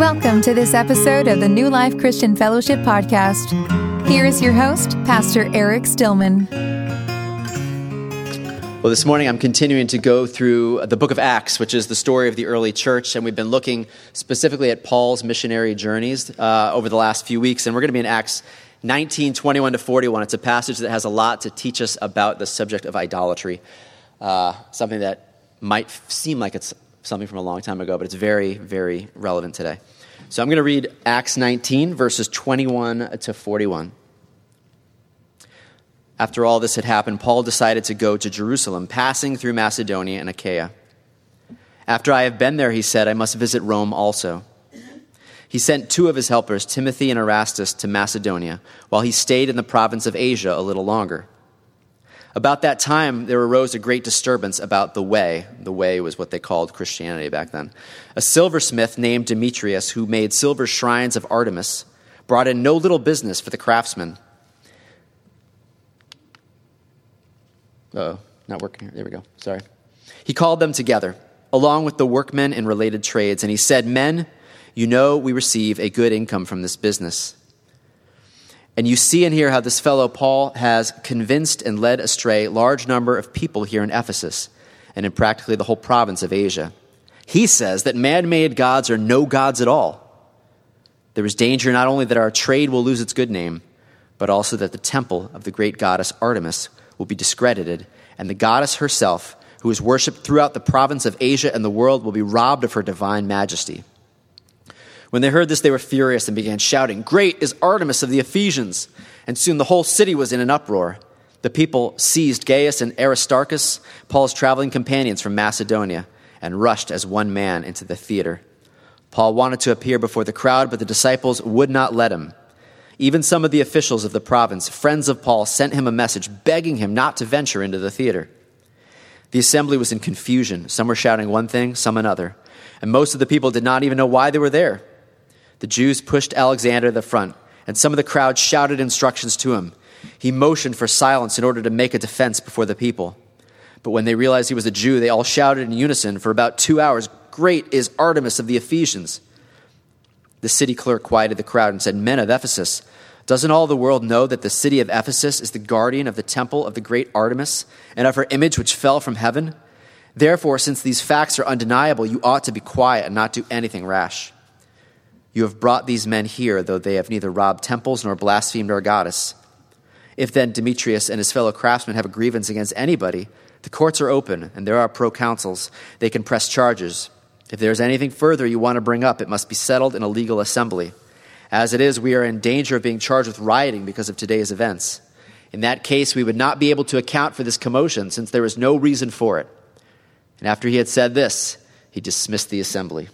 Welcome to this episode of the New Life Christian Fellowship Podcast. Here is your host, Pastor Eric Stillman. Well, this morning I'm continuing to go through the book of Acts, which is the story of the early church, and we've been looking specifically at Paul's missionary journeys uh, over the last few weeks, and we're going to be in Acts 19, 21 to 41. It's a passage that has a lot to teach us about the subject of idolatry, uh, something that might seem like it's something from a long time ago, but it's very, very relevant today. So I'm going to read Acts 19, verses 21 to 41. After all this had happened, Paul decided to go to Jerusalem, passing through Macedonia and Achaia. After I have been there, he said, I must visit Rome also. He sent two of his helpers, Timothy and Erastus, to Macedonia, while he stayed in the province of Asia a little longer. About that time, there arose a great disturbance about the way. The way was what they called Christianity back then. A silversmith named Demetrius, who made silver shrines of Artemis, brought in no little business for the craftsmen. Oh, not working here. There we go. Sorry. He called them together, along with the workmen in related trades, and he said, Men, you know we receive a good income from this business. And you see and hear how this fellow Paul has convinced and led astray large number of people here in Ephesus and in practically the whole province of Asia. He says that man made gods are no gods at all. There is danger not only that our trade will lose its good name, but also that the temple of the great goddess Artemis will be discredited, and the goddess herself, who is worshipped throughout the province of Asia and the world, will be robbed of her divine majesty. When they heard this, they were furious and began shouting, Great is Artemis of the Ephesians! And soon the whole city was in an uproar. The people seized Gaius and Aristarchus, Paul's traveling companions from Macedonia, and rushed as one man into the theater. Paul wanted to appear before the crowd, but the disciples would not let him. Even some of the officials of the province, friends of Paul, sent him a message begging him not to venture into the theater. The assembly was in confusion. Some were shouting one thing, some another. And most of the people did not even know why they were there. The Jews pushed Alexander to the front, and some of the crowd shouted instructions to him. He motioned for silence in order to make a defense before the people. But when they realized he was a Jew, they all shouted in unison for about two hours Great is Artemis of the Ephesians. The city clerk quieted the crowd and said, Men of Ephesus, doesn't all the world know that the city of Ephesus is the guardian of the temple of the great Artemis and of her image which fell from heaven? Therefore, since these facts are undeniable, you ought to be quiet and not do anything rash. You have brought these men here, though they have neither robbed temples nor blasphemed our goddess. If then Demetrius and his fellow craftsmen have a grievance against anybody, the courts are open and there are proconsuls. They can press charges. If there is anything further you want to bring up, it must be settled in a legal assembly. As it is, we are in danger of being charged with rioting because of today's events. In that case, we would not be able to account for this commotion since there is no reason for it. And after he had said this, he dismissed the assembly.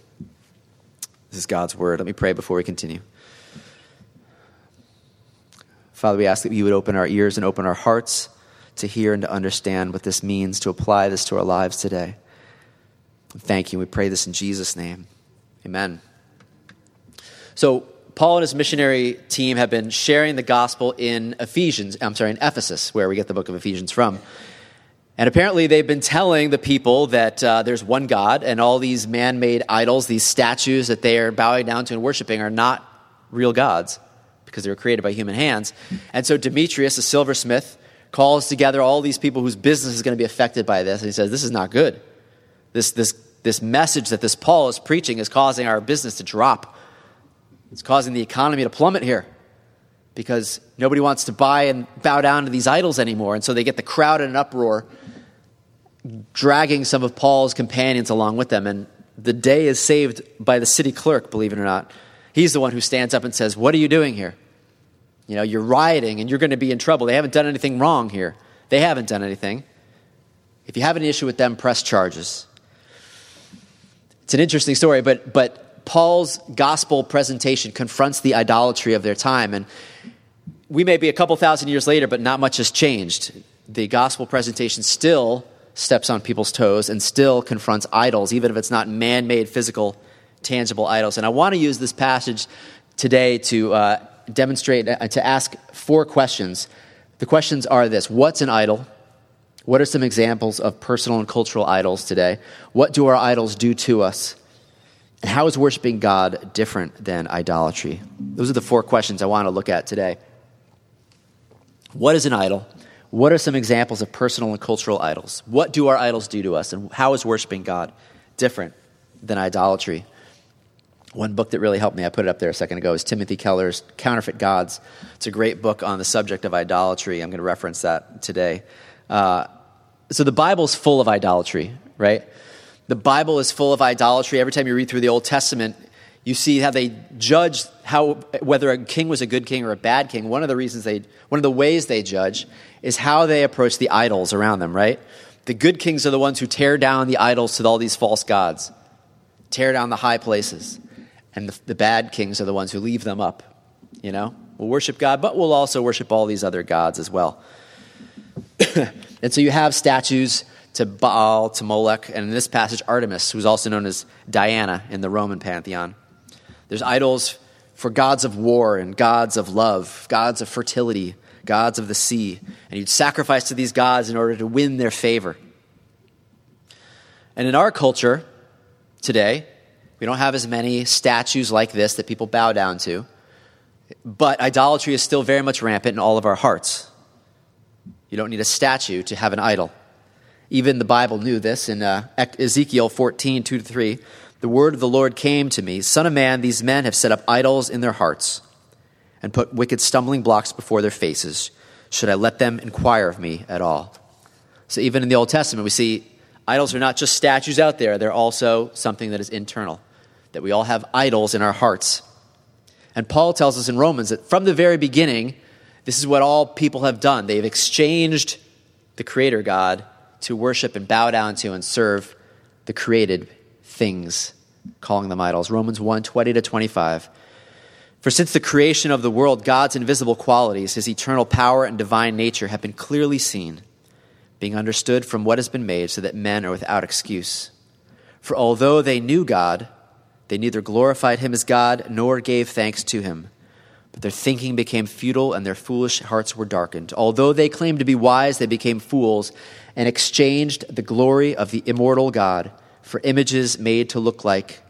This is God's word. Let me pray before we continue. Father, we ask that you would open our ears and open our hearts to hear and to understand what this means, to apply this to our lives today. Thank you. We pray this in Jesus' name. Amen. So, Paul and his missionary team have been sharing the gospel in Ephesians, I'm sorry, in Ephesus, where we get the book of Ephesians from. And apparently, they've been telling the people that uh, there's one God, and all these man made idols, these statues that they are bowing down to and worshiping, are not real gods because they were created by human hands. And so, Demetrius, a silversmith, calls together all these people whose business is going to be affected by this. And he says, This is not good. This, this, this message that this Paul is preaching is causing our business to drop, it's causing the economy to plummet here because nobody wants to buy and bow down to these idols anymore. And so they get the crowd in an uproar, dragging some of Paul's companions along with them. And the day is saved by the city clerk, believe it or not. He's the one who stands up and says, What are you doing here? You know, you're rioting and you're going to be in trouble. They haven't done anything wrong here. They haven't done anything. If you have an issue with them, press charges. It's an interesting story, but, but Paul's gospel presentation confronts the idolatry of their time. And we may be a couple thousand years later, but not much has changed. The gospel presentation still steps on people's toes and still confronts idols, even if it's not man made, physical, tangible idols. And I want to use this passage today to uh, demonstrate, uh, to ask four questions. The questions are this What's an idol? What are some examples of personal and cultural idols today? What do our idols do to us? And how is worshiping God different than idolatry? Those are the four questions I want to look at today. What is an idol? What are some examples of personal and cultural idols? What do our idols do to us? And how is worshiping God different than idolatry? One book that really helped me, I put it up there a second ago, is Timothy Keller's Counterfeit Gods. It's a great book on the subject of idolatry. I'm going to reference that today. Uh, so the Bible's full of idolatry, right? The Bible is full of idolatry. Every time you read through the Old Testament, you see how they judge how whether a king was a good king or a bad king. One of the reasons they one of the ways they judge is how they approach the idols around them, right? The good kings are the ones who tear down the idols to all these false gods, tear down the high places. And the, the bad kings are the ones who leave them up. You know? We'll worship God, but we'll also worship all these other gods as well. and so you have statues to Baal, to Molech, and in this passage, Artemis, who's also known as Diana in the Roman pantheon. There's idols for gods of war and gods of love, gods of fertility, gods of the sea. And you'd sacrifice to these gods in order to win their favor. And in our culture today, we don't have as many statues like this that people bow down to. But idolatry is still very much rampant in all of our hearts. You don't need a statue to have an idol. Even the Bible knew this in uh, Ezekiel 14, 2 to 3. The word of the Lord came to me Son of man, these men have set up idols in their hearts and put wicked stumbling blocks before their faces. Should I let them inquire of me at all? So, even in the Old Testament, we see idols are not just statues out there, they're also something that is internal, that we all have idols in our hearts. And Paul tells us in Romans that from the very beginning, this is what all people have done. They've exchanged the Creator God to worship and bow down to and serve the created things, calling them idols. Romans 1 20 to 25. For since the creation of the world, God's invisible qualities, his eternal power and divine nature, have been clearly seen, being understood from what has been made, so that men are without excuse. For although they knew God, they neither glorified him as God nor gave thanks to him. But their thinking became futile and their foolish hearts were darkened. Although they claimed to be wise, they became fools and exchanged the glory of the immortal God for images made to look like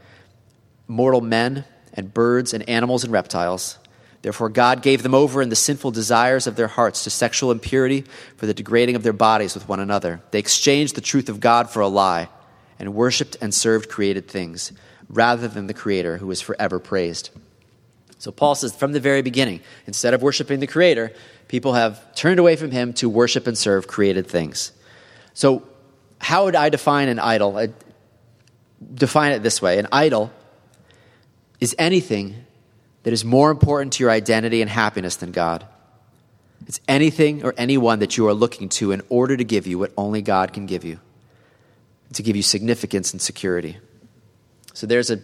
mortal men and birds and animals and reptiles. Therefore, God gave them over in the sinful desires of their hearts to sexual impurity for the degrading of their bodies with one another. They exchanged the truth of God for a lie and worshiped and served created things rather than the Creator who is forever praised. So, Paul says from the very beginning, instead of worshiping the Creator, people have turned away from Him to worship and serve created things. So, how would I define an idol? Define it this way an idol is anything that is more important to your identity and happiness than God. It's anything or anyone that you are looking to in order to give you what only God can give you, to give you significance and security. So there's a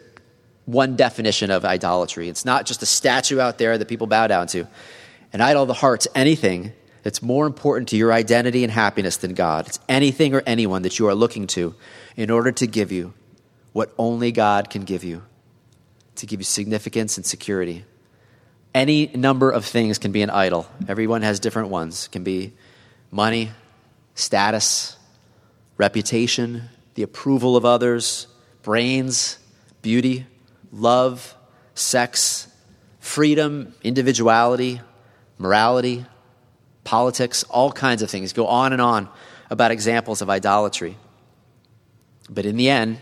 one definition of idolatry. It's not just a statue out there that people bow down to. An idol of the heart's anything that's more important to your identity and happiness than God. It's anything or anyone that you are looking to in order to give you what only God can give you, to give you significance and security. Any number of things can be an idol. Everyone has different ones. It can be money, status, reputation, the approval of others, brains, beauty, love, sex, freedom, individuality, morality, politics, all kinds of things. Go on and on about examples of idolatry. But in the end,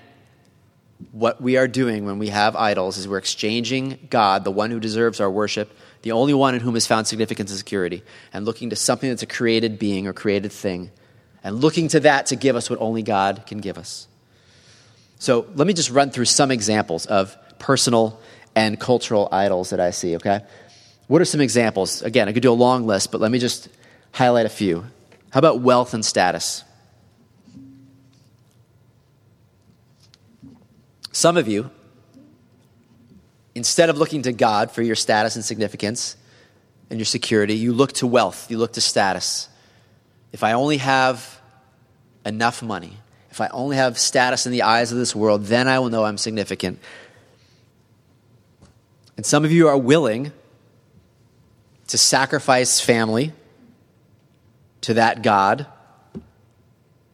what we are doing when we have idols is we're exchanging God, the one who deserves our worship, the only one in whom is found significance and security, and looking to something that's a created being or created thing, and looking to that to give us what only God can give us. So let me just run through some examples of personal and cultural idols that I see, okay? What are some examples? Again, I could do a long list, but let me just highlight a few. How about wealth and status? Some of you, instead of looking to God for your status and significance and your security, you look to wealth, you look to status. If I only have enough money, if I only have status in the eyes of this world, then I will know I'm significant. And some of you are willing to sacrifice family to that God,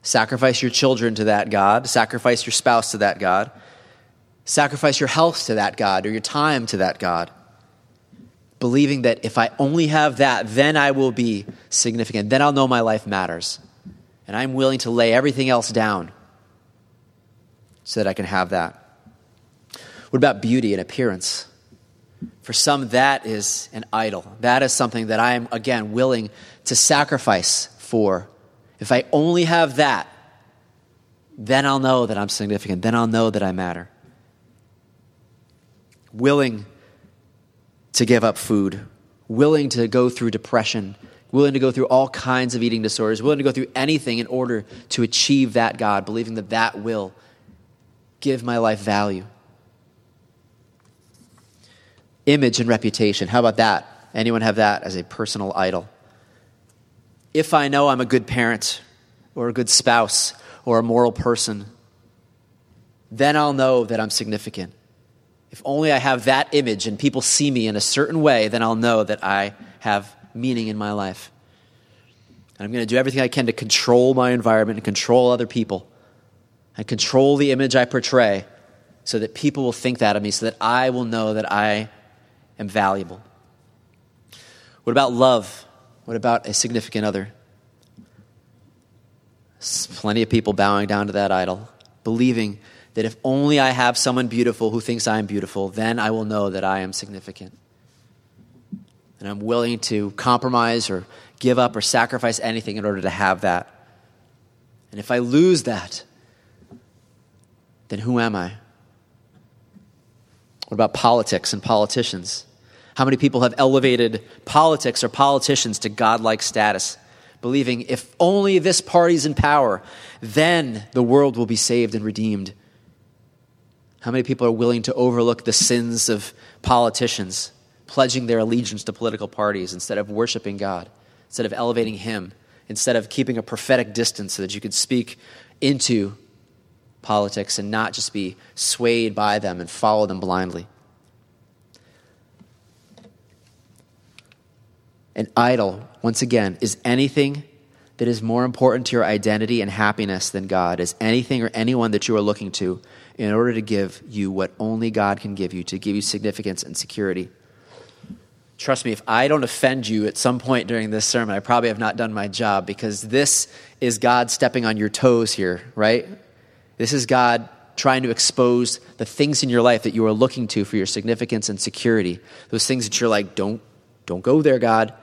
sacrifice your children to that God, sacrifice your spouse to that God, Sacrifice your health to that God or your time to that God. Believing that if I only have that, then I will be significant. Then I'll know my life matters. And I'm willing to lay everything else down so that I can have that. What about beauty and appearance? For some, that is an idol. That is something that I am, again, willing to sacrifice for. If I only have that, then I'll know that I'm significant. Then I'll know that I matter. Willing to give up food, willing to go through depression, willing to go through all kinds of eating disorders, willing to go through anything in order to achieve that God, believing that that will give my life value. Image and reputation. How about that? Anyone have that as a personal idol? If I know I'm a good parent or a good spouse or a moral person, then I'll know that I'm significant. If only I have that image and people see me in a certain way, then I'll know that I have meaning in my life. And I'm going to do everything I can to control my environment and control other people and control the image I portray so that people will think that of me, so that I will know that I am valuable. What about love? What about a significant other? Plenty of people bowing down to that idol, believing that if only I have someone beautiful who thinks I am beautiful, then I will know that I am significant. And I'm willing to compromise or give up or sacrifice anything in order to have that. And if I lose that, then who am I? What about politics and politicians? How many people have elevated politics or politicians to godlike status, believing if only this party's in power, then the world will be saved and redeemed? How many people are willing to overlook the sins of politicians, pledging their allegiance to political parties instead of worshiping God, instead of elevating Him, instead of keeping a prophetic distance so that you could speak into politics and not just be swayed by them and follow them blindly. An idol, once again, is anything that is more important to your identity and happiness than God, is anything or anyone that you are looking to in order to give you what only God can give you, to give you significance and security. Trust me, if I don't offend you at some point during this sermon, I probably have not done my job because this is God stepping on your toes here, right? This is God trying to expose the things in your life that you are looking to for your significance and security. Those things that you're like, don't, don't go there, God.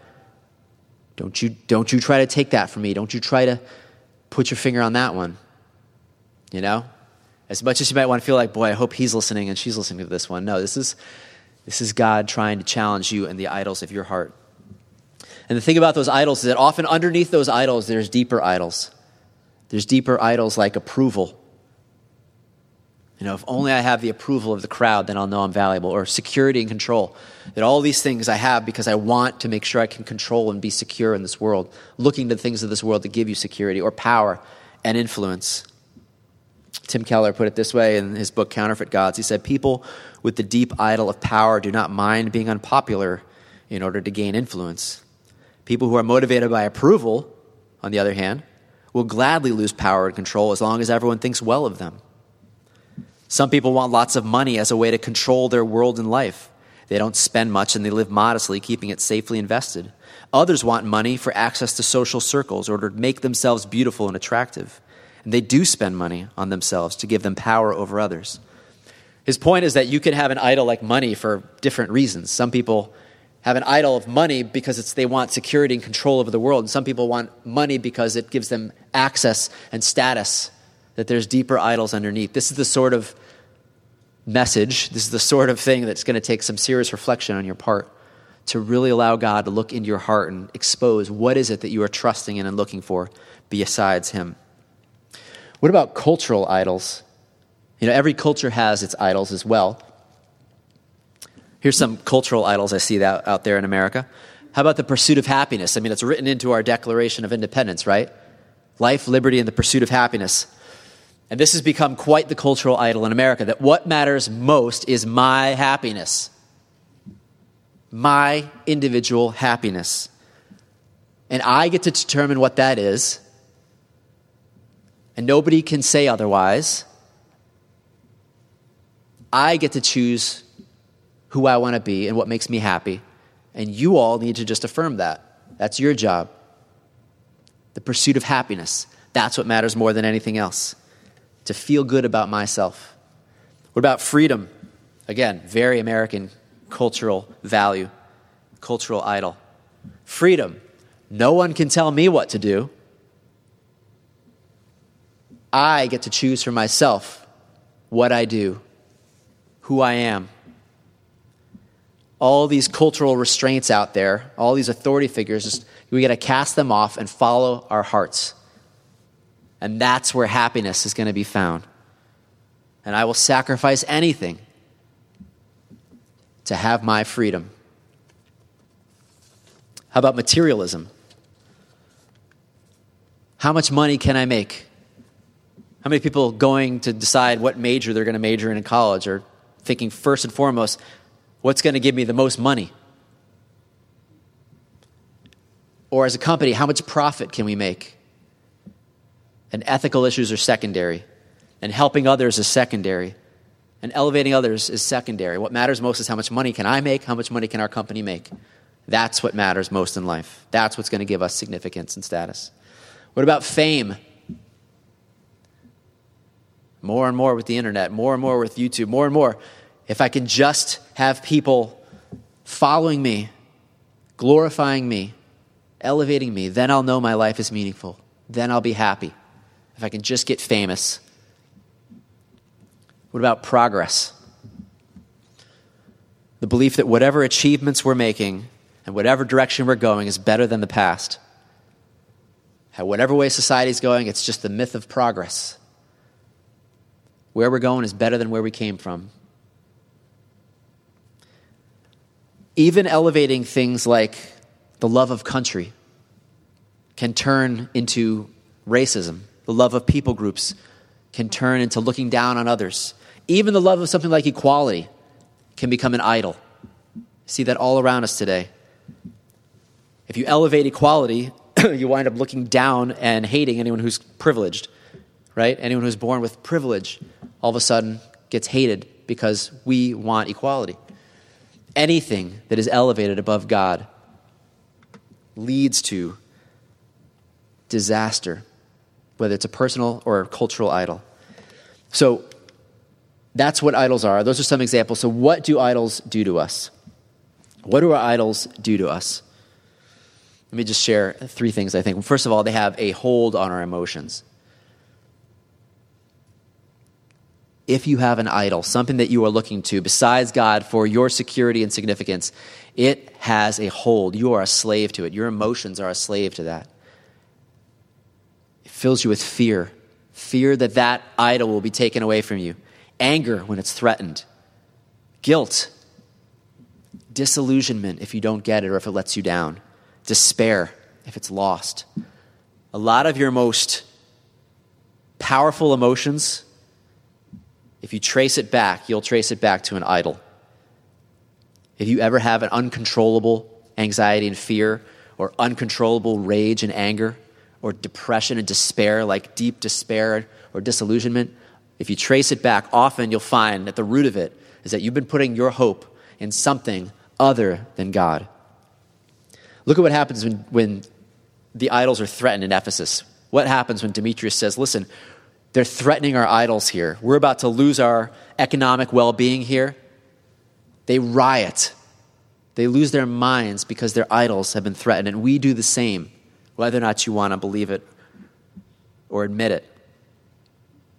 Don't you, don't you try to take that from me. Don't you try to put your finger on that one. You know? As much as you might want to feel like, boy, I hope he's listening and she's listening to this one. No, this is, this is God trying to challenge you and the idols of your heart. And the thing about those idols is that often underneath those idols, there's deeper idols. There's deeper idols like approval you know, if only I have the approval of the crowd, then I'll know I'm valuable. Or security and control. That all these things I have because I want to make sure I can control and be secure in this world, looking to the things of this world to give you security or power and influence. Tim Keller put it this way in his book, Counterfeit Gods. He said, People with the deep idol of power do not mind being unpopular in order to gain influence. People who are motivated by approval, on the other hand, will gladly lose power and control as long as everyone thinks well of them. Some people want lots of money as a way to control their world and life. They don't spend much and they live modestly, keeping it safely invested. Others want money for access to social circles or to make themselves beautiful and attractive. And they do spend money on themselves to give them power over others. His point is that you can have an idol like money for different reasons. Some people have an idol of money because it's, they want security and control over the world. And some people want money because it gives them access and status, that there's deeper idols underneath. This is the sort of message, this is the sort of thing that's going to take some serious reflection on your part to really allow God to look into your heart and expose what is it that you are trusting in and looking for besides Him. What about cultural idols? You know, every culture has its idols as well. Here's some cultural idols I see that out there in America. How about the pursuit of happiness? I mean, it's written into our Declaration of Independence, right? Life, liberty, and the pursuit of happiness. And this has become quite the cultural idol in America that what matters most is my happiness, my individual happiness. And I get to determine what that is, and nobody can say otherwise. I get to choose who I want to be and what makes me happy. And you all need to just affirm that. That's your job. The pursuit of happiness. That's what matters more than anything else. To feel good about myself. What about freedom? Again, very American cultural value, cultural idol. Freedom. No one can tell me what to do. I get to choose for myself what I do, who I am. All these cultural restraints out there, all these authority figures, just, we got to cast them off and follow our hearts. And that's where happiness is going to be found. And I will sacrifice anything to have my freedom. How about materialism? How much money can I make? How many people going to decide what major they're going to major in in college are thinking first and foremost, what's going to give me the most money? Or as a company, how much profit can we make? And ethical issues are secondary, and helping others is secondary, and elevating others is secondary. What matters most is how much money can I make, how much money can our company make. That's what matters most in life. That's what's going to give us significance and status. What about fame? more and more with the internet, more and more with YouTube, more and more. If I can just have people following me, glorifying me, elevating me, then I'll know my life is meaningful. Then I'll be happy. If I can just get famous. What about progress? The belief that whatever achievements we're making and whatever direction we're going is better than the past. Whatever way society's going, it's just the myth of progress. Where we're going is better than where we came from. Even elevating things like the love of country can turn into racism. The love of people groups can turn into looking down on others. Even the love of something like equality can become an idol. See that all around us today. If you elevate equality, you wind up looking down and hating anyone who's privileged, right? Anyone who's born with privilege all of a sudden gets hated because we want equality. Anything that is elevated above God leads to disaster, whether it's a personal or a cultural idol. So that's what idols are. Those are some examples. So, what do idols do to us? What do our idols do to us? Let me just share three things I think. First of all, they have a hold on our emotions. if you have an idol, something that you are looking to besides God for your security and significance, it has a hold. You are a slave to it. Your emotions are a slave to that. Fills you with fear fear that that idol will be taken away from you, anger when it's threatened, guilt, disillusionment if you don't get it or if it lets you down, despair if it's lost. A lot of your most powerful emotions if you trace it back, you'll trace it back to an idol. If you ever have an uncontrollable anxiety and fear, or uncontrollable rage and anger, or depression and despair, like deep despair or disillusionment, if you trace it back, often you'll find that the root of it is that you've been putting your hope in something other than God. Look at what happens when, when the idols are threatened in Ephesus. What happens when Demetrius says, Listen, they're threatening our idols here. We're about to lose our economic well being here. They riot. They lose their minds because their idols have been threatened. And we do the same, whether or not you want to believe it or admit it.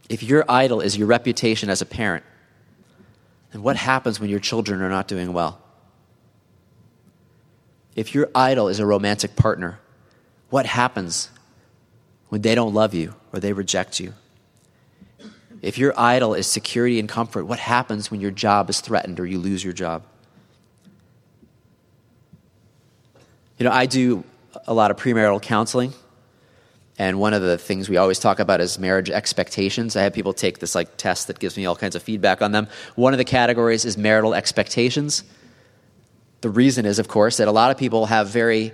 If your idol is your reputation as a parent, then what happens when your children are not doing well? If your idol is a romantic partner, what happens when they don't love you or they reject you? If your idol is security and comfort, what happens when your job is threatened or you lose your job? You know, I do a lot of premarital counseling. And one of the things we always talk about is marriage expectations. I have people take this like test that gives me all kinds of feedback on them. One of the categories is marital expectations. The reason is, of course, that a lot of people have very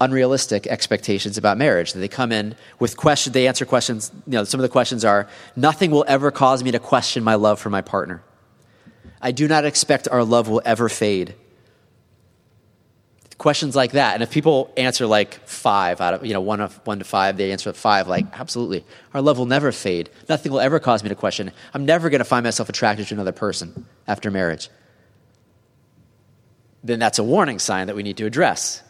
unrealistic expectations about marriage. They come in with questions, they answer questions, you know, some of the questions are, nothing will ever cause me to question my love for my partner. I do not expect our love will ever fade. Questions like that. And if people answer like five out of, you know, one, of, one to five, they answer five, like, absolutely. Our love will never fade. Nothing will ever cause me to question. I'm never going to find myself attracted to another person after marriage. Then that's a warning sign that we need to address.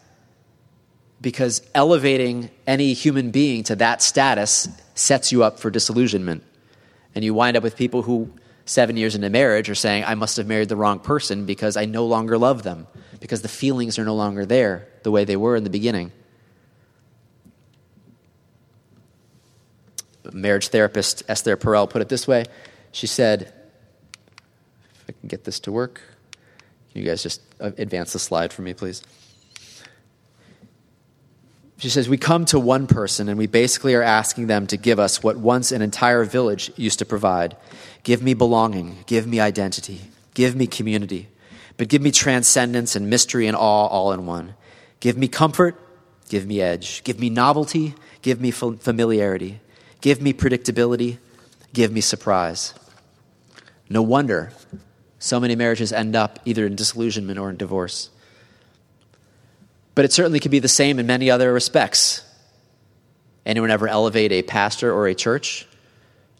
Because elevating any human being to that status sets you up for disillusionment. And you wind up with people who seven years into marriage are saying, I must have married the wrong person because I no longer love them, because the feelings are no longer there the way they were in the beginning. Marriage therapist Esther Perel put it this way. She said, if I can get this to work, can you guys just uh, advance the slide for me, please? She says, We come to one person and we basically are asking them to give us what once an entire village used to provide Give me belonging, give me identity, give me community, but give me transcendence and mystery and awe all in one. Give me comfort, give me edge, give me novelty, give me familiarity, give me predictability, give me surprise. No wonder so many marriages end up either in disillusionment or in divorce. But it certainly could be the same in many other respects. Anyone ever elevate a pastor or a church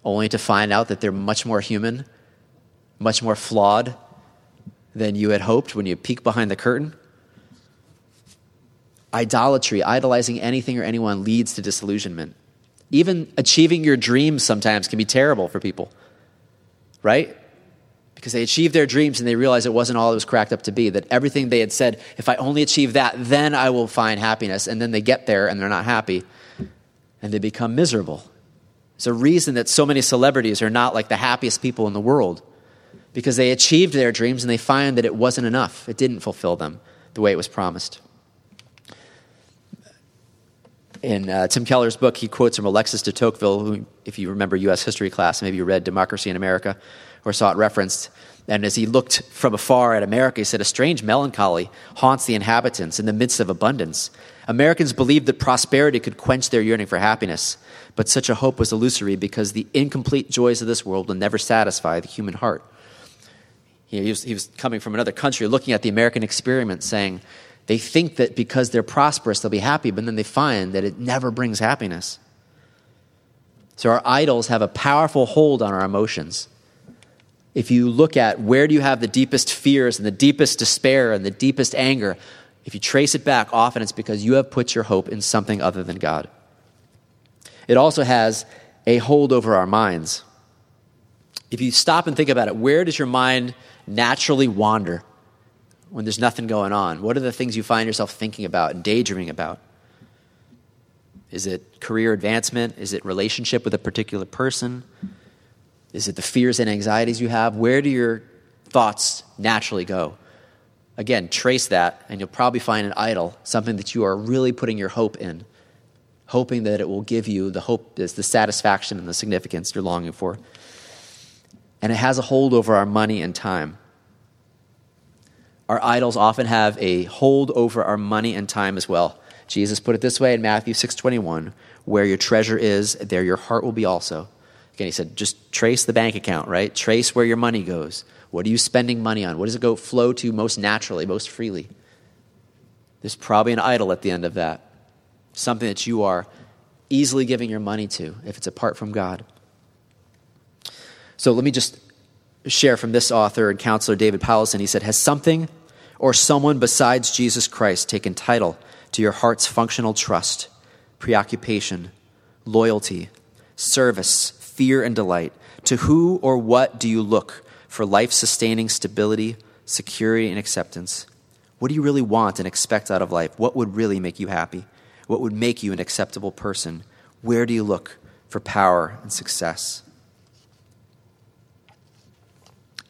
only to find out that they're much more human, much more flawed than you had hoped when you peek behind the curtain? Idolatry, idolizing anything or anyone, leads to disillusionment. Even achieving your dreams sometimes can be terrible for people, right? because they achieved their dreams and they realized it wasn't all it was cracked up to be. That everything they had said, if I only achieve that, then I will find happiness. And then they get there and they're not happy and they become miserable. It's a reason that so many celebrities are not like the happiest people in the world because they achieved their dreams and they find that it wasn't enough. It didn't fulfill them the way it was promised. In uh, Tim Keller's book, he quotes from Alexis de Tocqueville, who, if you remember U.S. history class, maybe you read Democracy in America or saw it referenced. And as he looked from afar at America, he said, A strange melancholy haunts the inhabitants in the midst of abundance. Americans believed that prosperity could quench their yearning for happiness, but such a hope was illusory because the incomplete joys of this world will never satisfy the human heart. He was, he was coming from another country, looking at the American experiment, saying, They think that because they're prosperous, they'll be happy, but then they find that it never brings happiness. So our idols have a powerful hold on our emotions if you look at where do you have the deepest fears and the deepest despair and the deepest anger, if you trace it back, often it's because you have put your hope in something other than God. It also has a hold over our minds. If you stop and think about it, where does your mind naturally wander when there's nothing going on? What are the things you find yourself thinking about and daydreaming about? Is it career advancement? Is it relationship with a particular person? Is it the fears and anxieties you have? Where do your thoughts naturally go? Again, trace that, and you'll probably find an idol, something that you are really putting your hope in, hoping that it will give you the hope, the satisfaction and the significance you're longing for. And it has a hold over our money and time. Our idols often have a hold over our money and time as well. Jesus put it this way in Matthew 6:21, where your treasure is, there your heart will be also. Again, he said, just trace the bank account, right? Trace where your money goes. What are you spending money on? What does it go flow to most naturally, most freely? There's probably an idol at the end of that. Something that you are easily giving your money to if it's apart from God. So let me just share from this author and counselor, David Powlison. He said, Has something or someone besides Jesus Christ taken title to your heart's functional trust, preoccupation, loyalty, service, fear and delight? To who or what do you look for life sustaining stability, security, and acceptance? What do you really want and expect out of life? What would really make you happy? What would make you an acceptable person? Where do you look for power and success?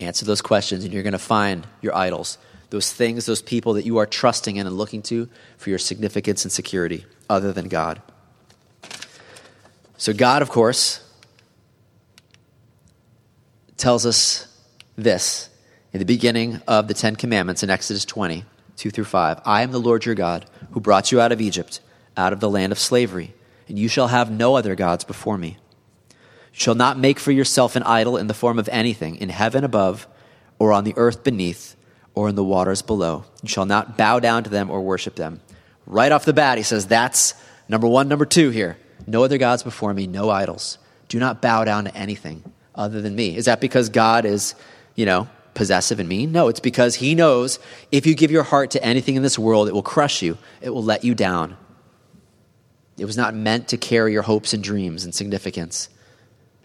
Answer those questions, and you're going to find your idols, those things, those people that you are trusting in and looking to for your significance and security, other than God. So, God, of course, tells us this in the beginning of the Ten Commandments in Exodus 20, 2 through 5. I am the Lord your God, who brought you out of Egypt, out of the land of slavery, and you shall have no other gods before me. Shall not make for yourself an idol in the form of anything in heaven above, or on the earth beneath, or in the waters below. You shall not bow down to them or worship them. Right off the bat, he says, That's number one. Number two here no other gods before me, no idols. Do not bow down to anything other than me. Is that because God is, you know, possessive and mean? No, it's because he knows if you give your heart to anything in this world, it will crush you, it will let you down. It was not meant to carry your hopes and dreams and significance.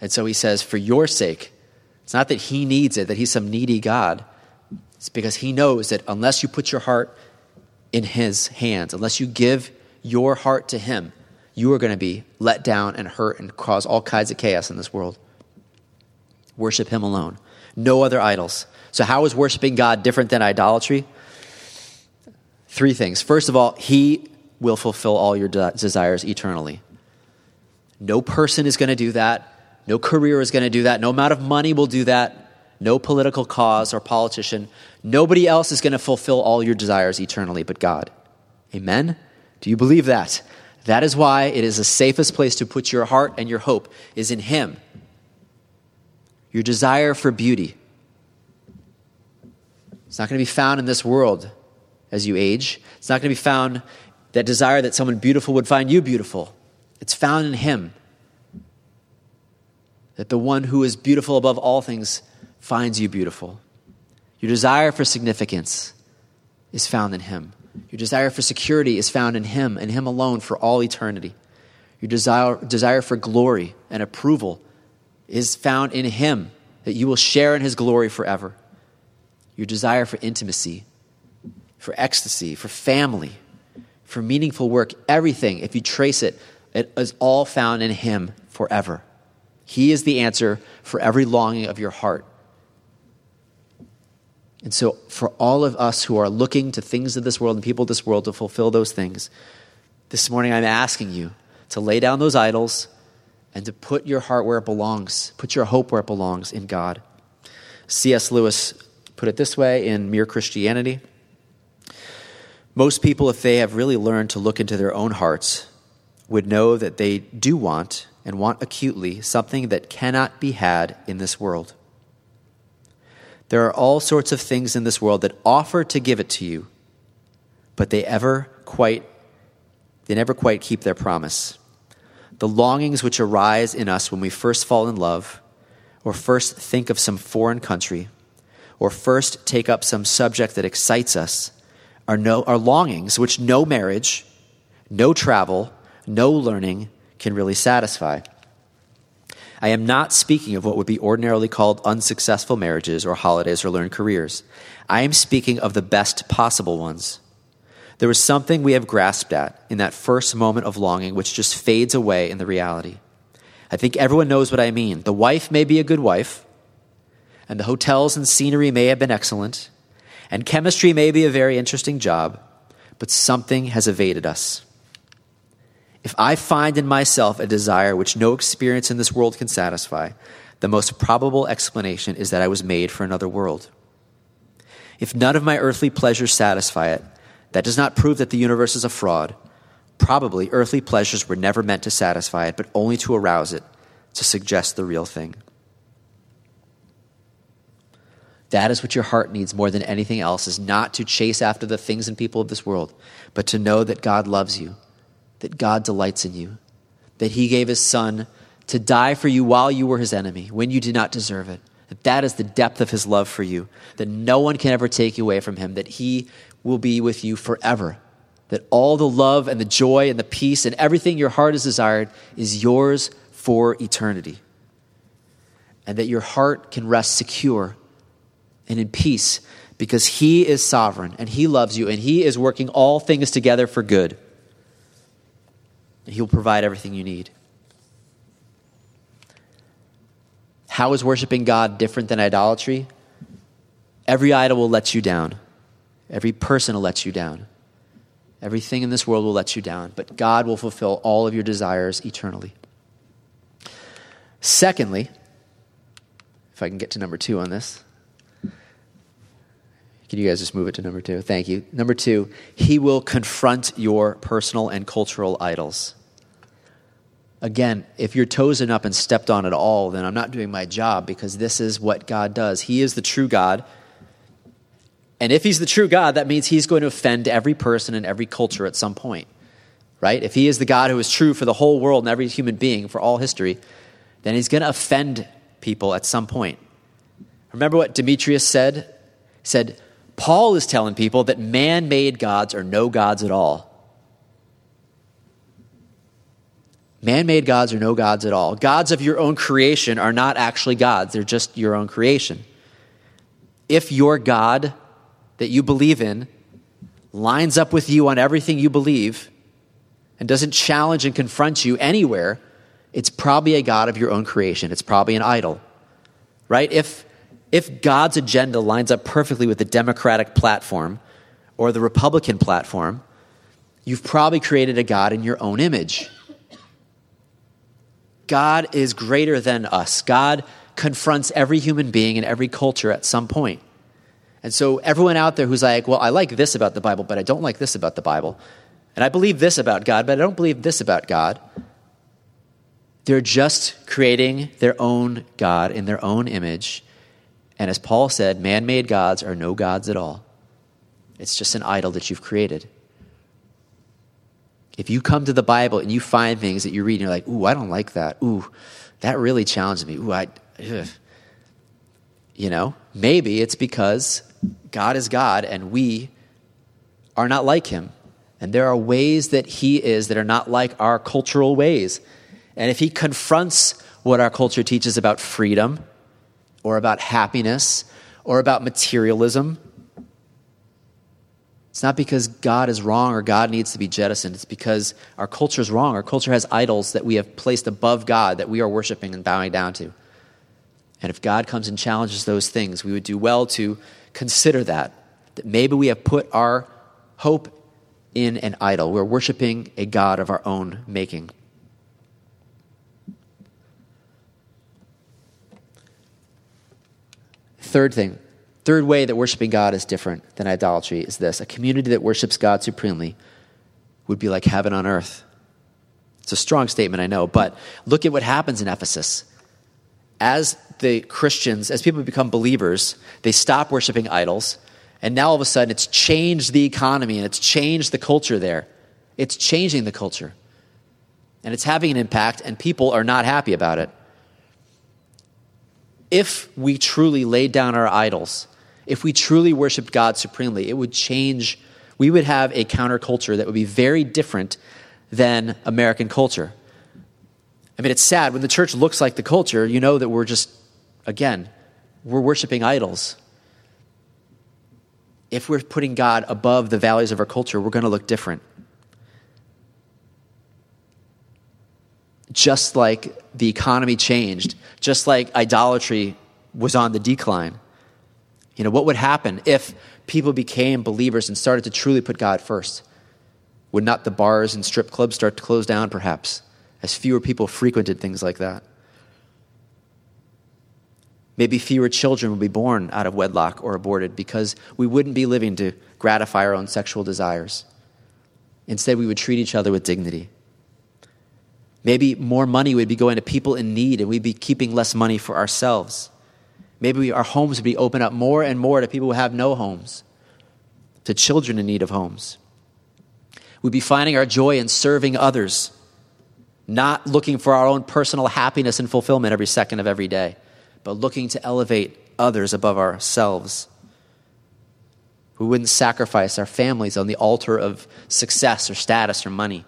And so he says, for your sake, it's not that he needs it, that he's some needy God. It's because he knows that unless you put your heart in his hands, unless you give your heart to him, you are going to be let down and hurt and cause all kinds of chaos in this world. Worship him alone. No other idols. So, how is worshiping God different than idolatry? Three things. First of all, he will fulfill all your de- desires eternally. No person is going to do that. No career is going to do that. No amount of money will do that. No political cause or politician. Nobody else is going to fulfill all your desires eternally but God. Amen? Do you believe that? That is why it is the safest place to put your heart and your hope is in Him. Your desire for beauty. It's not going to be found in this world as you age. It's not going to be found that desire that someone beautiful would find you beautiful. It's found in Him. That the one who is beautiful above all things finds you beautiful. Your desire for significance is found in Him. Your desire for security is found in Him and Him alone for all eternity. Your desire, desire for glory and approval is found in Him, that you will share in His glory forever. Your desire for intimacy, for ecstasy, for family, for meaningful work, everything, if you trace it, it is all found in Him forever. He is the answer for every longing of your heart. And so, for all of us who are looking to things of this world and people of this world to fulfill those things, this morning I'm asking you to lay down those idols and to put your heart where it belongs, put your hope where it belongs in God. C.S. Lewis put it this way in Mere Christianity Most people, if they have really learned to look into their own hearts, would know that they do want and want acutely something that cannot be had in this world. There are all sorts of things in this world that offer to give it to you, but they ever quite they never quite keep their promise. The longings which arise in us when we first fall in love, or first think of some foreign country, or first take up some subject that excites us, are, no, are longings which no marriage, no travel, no learning can really satisfy. I am not speaking of what would be ordinarily called unsuccessful marriages or holidays or learned careers. I am speaking of the best possible ones. There is something we have grasped at in that first moment of longing which just fades away in the reality. I think everyone knows what I mean. The wife may be a good wife, and the hotels and scenery may have been excellent, and chemistry may be a very interesting job, but something has evaded us. If I find in myself a desire which no experience in this world can satisfy, the most probable explanation is that I was made for another world. If none of my earthly pleasures satisfy it, that does not prove that the universe is a fraud. Probably earthly pleasures were never meant to satisfy it, but only to arouse it, to suggest the real thing. That is what your heart needs more than anything else is not to chase after the things and people of this world, but to know that God loves you that God delights in you, that he gave his son to die for you while you were his enemy, when you did not deserve it. That that is the depth of his love for you, that no one can ever take you away from him, that he will be with you forever. That all the love and the joy and the peace and everything your heart has desired is yours for eternity. And that your heart can rest secure and in peace because he is sovereign and he loves you and he is working all things together for good. He will provide everything you need. How is worshiping God different than idolatry? Every idol will let you down. Every person will let you down. Everything in this world will let you down, but God will fulfill all of your desires eternally. Secondly, if I can get to number two on this, can you guys just move it to number two? Thank you. Number two, he will confront your personal and cultural idols. Again, if you're toesen up and stepped on at all, then I'm not doing my job because this is what God does. He is the true God And if he's the true God, that means he's going to offend every person and every culture at some point, right? If he is the God who is true for the whole world and every human being for all history, then he's going to offend people at some point. Remember what Demetrius said? He said, Paul is telling people that man made gods are no gods at all. Man made gods are no gods at all. Gods of your own creation are not actually gods, they're just your own creation. If your God that you believe in lines up with you on everything you believe and doesn't challenge and confront you anywhere, it's probably a God of your own creation. It's probably an idol, right? If, if God's agenda lines up perfectly with the Democratic platform or the Republican platform, you've probably created a God in your own image. God is greater than us. God confronts every human being in every culture at some point. And so, everyone out there who's like, well, I like this about the Bible, but I don't like this about the Bible, and I believe this about God, but I don't believe this about God, they're just creating their own God in their own image. And as Paul said, man made gods are no gods at all. It's just an idol that you've created. If you come to the Bible and you find things that you read and you're like, ooh, I don't like that. Ooh, that really challenges me. Ooh, I, ugh. you know, maybe it's because God is God and we are not like him. And there are ways that he is that are not like our cultural ways. And if he confronts what our culture teaches about freedom or about happiness or about materialism, it's not because God is wrong or God needs to be jettisoned. It's because our culture is wrong. Our culture has idols that we have placed above God that we are worshiping and bowing down to. And if God comes and challenges those things, we would do well to consider that. That maybe we have put our hope in an idol. We're worshiping a God of our own making. Third thing, third way that worshiping God is different than idolatry is this a community that worships God supremely would be like heaven on earth. It's a strong statement, I know, but look at what happens in Ephesus. As the Christians, as people become believers, they stop worshiping idols, and now all of a sudden it's changed the economy and it's changed the culture there. It's changing the culture. And it's having an impact, and people are not happy about it if we truly laid down our idols, if we truly worshiped God supremely, it would change. We would have a counterculture that would be very different than American culture. I mean, it's sad. When the church looks like the culture, you know that we're just, again, we're worshiping idols. If we're putting God above the values of our culture, we're going to look different. Just like the economy changed, just like idolatry was on the decline. You know, what would happen if people became believers and started to truly put God first? Would not the bars and strip clubs start to close down, perhaps, as fewer people frequented things like that? Maybe fewer children would be born out of wedlock or aborted because we wouldn't be living to gratify our own sexual desires. Instead, we would treat each other with dignity. Maybe more money would be going to people in need and we'd be keeping less money for ourselves. Maybe we, our homes would be open up more and more to people who have no homes, to children in need of homes. We'd be finding our joy in serving others, not looking for our own personal happiness and fulfillment every second of every day, but looking to elevate others above ourselves. We wouldn't sacrifice our families on the altar of success or status or money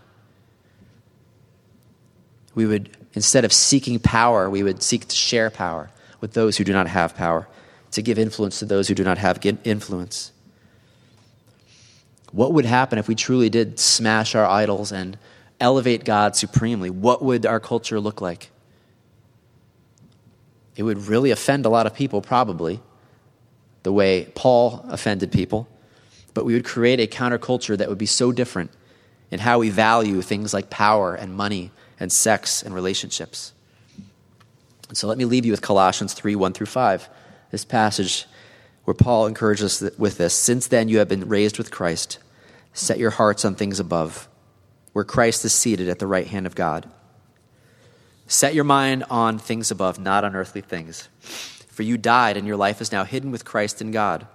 we would, instead of seeking power, we would seek to share power with those who do not have power, to give influence to those who do not have influence. What would happen if we truly did smash our idols and elevate God supremely? What would our culture look like? It would really offend a lot of people, probably, the way Paul offended people. But we would create a counterculture that would be so different in how we value things like power and money and sex and relationships. And so let me leave you with Colossians 3 1 through 5, this passage where Paul encourages us with this. Since then you have been raised with Christ, set your hearts on things above, where Christ is seated at the right hand of God. Set your mind on things above, not on earthly things. For you died, and your life is now hidden with Christ in God.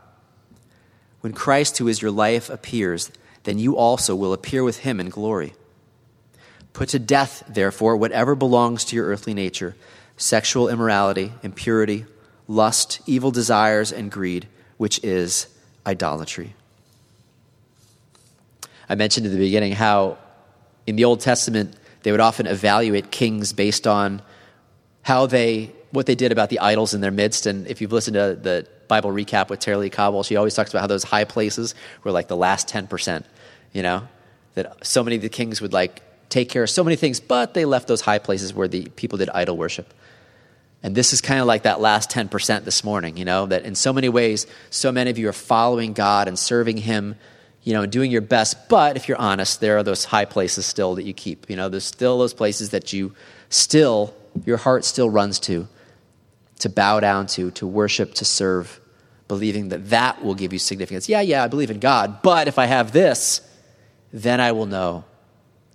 When Christ, who is your life, appears, then you also will appear with him in glory. Put to death, therefore, whatever belongs to your earthly nature sexual immorality, impurity, lust, evil desires, and greed, which is idolatry. I mentioned in the beginning how in the Old Testament they would often evaluate kings based on how they what they did about the idols in their midst. And if you've listened to the Bible recap with Tara-Leigh Cobble, she always talks about how those high places were like the last 10%, you know, that so many of the kings would like take care of so many things, but they left those high places where the people did idol worship. And this is kind of like that last 10% this morning, you know, that in so many ways, so many of you are following God and serving Him, you know, and doing your best. But if you're honest, there are those high places still that you keep. You know, there's still those places that you still, your heart still runs to, to bow down to, to worship, to serve believing that that will give you significance. Yeah, yeah, I believe in God, but if I have this, then I will know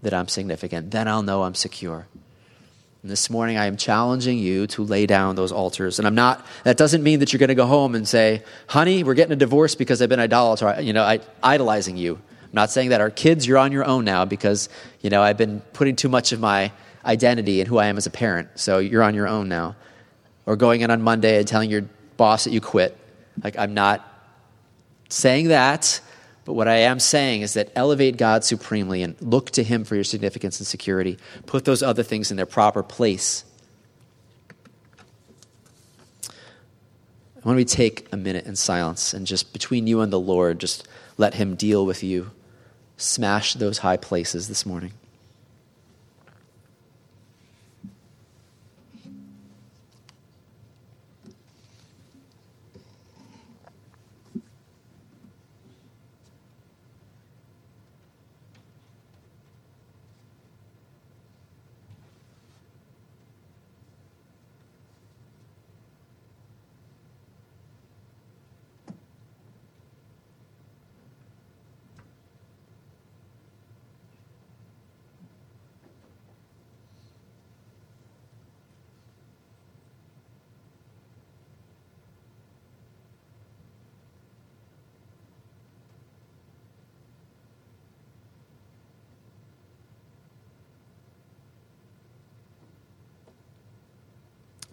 that I'm significant. Then I'll know I'm secure. And this morning I am challenging you to lay down those altars. And I'm not, that doesn't mean that you're going to go home and say, honey, we're getting a divorce because I've been idolater, you know, I, idolizing you. I'm not saying that our kids, you're on your own now because, you know, I've been putting too much of my identity in who I am as a parent. So you're on your own now. Or going in on Monday and telling your boss that you quit. Like, I'm not saying that, but what I am saying is that elevate God supremely and look to Him for your significance and security. Put those other things in their proper place. I want to take a minute in silence and just between you and the Lord, just let Him deal with you. Smash those high places this morning.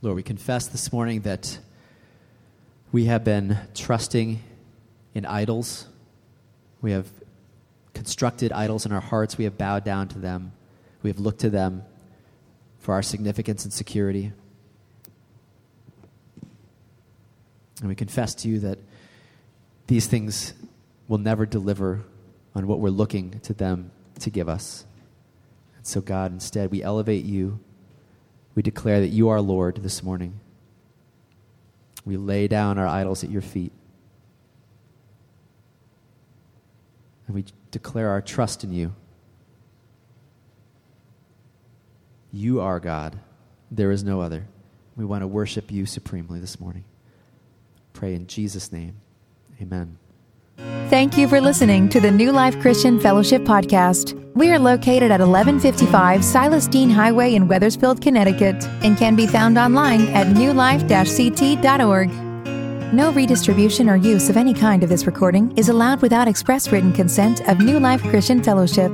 Lord, we confess this morning that we have been trusting in idols. We have constructed idols in our hearts. We have bowed down to them. We have looked to them for our significance and security. And we confess to you that these things will never deliver on what we're looking to them to give us. And so, God, instead, we elevate you we declare that you are Lord this morning. We lay down our idols at your feet. And we declare our trust in you. You are God. There is no other. We want to worship you supremely this morning. Pray in Jesus' name. Amen. Thank you for listening to the New Life Christian Fellowship Podcast. We are located at 1155 Silas Deane Highway in Wethersfield, Connecticut, and can be found online at newlife-ct.org. No redistribution or use of any kind of this recording is allowed without express written consent of New Life Christian Fellowship.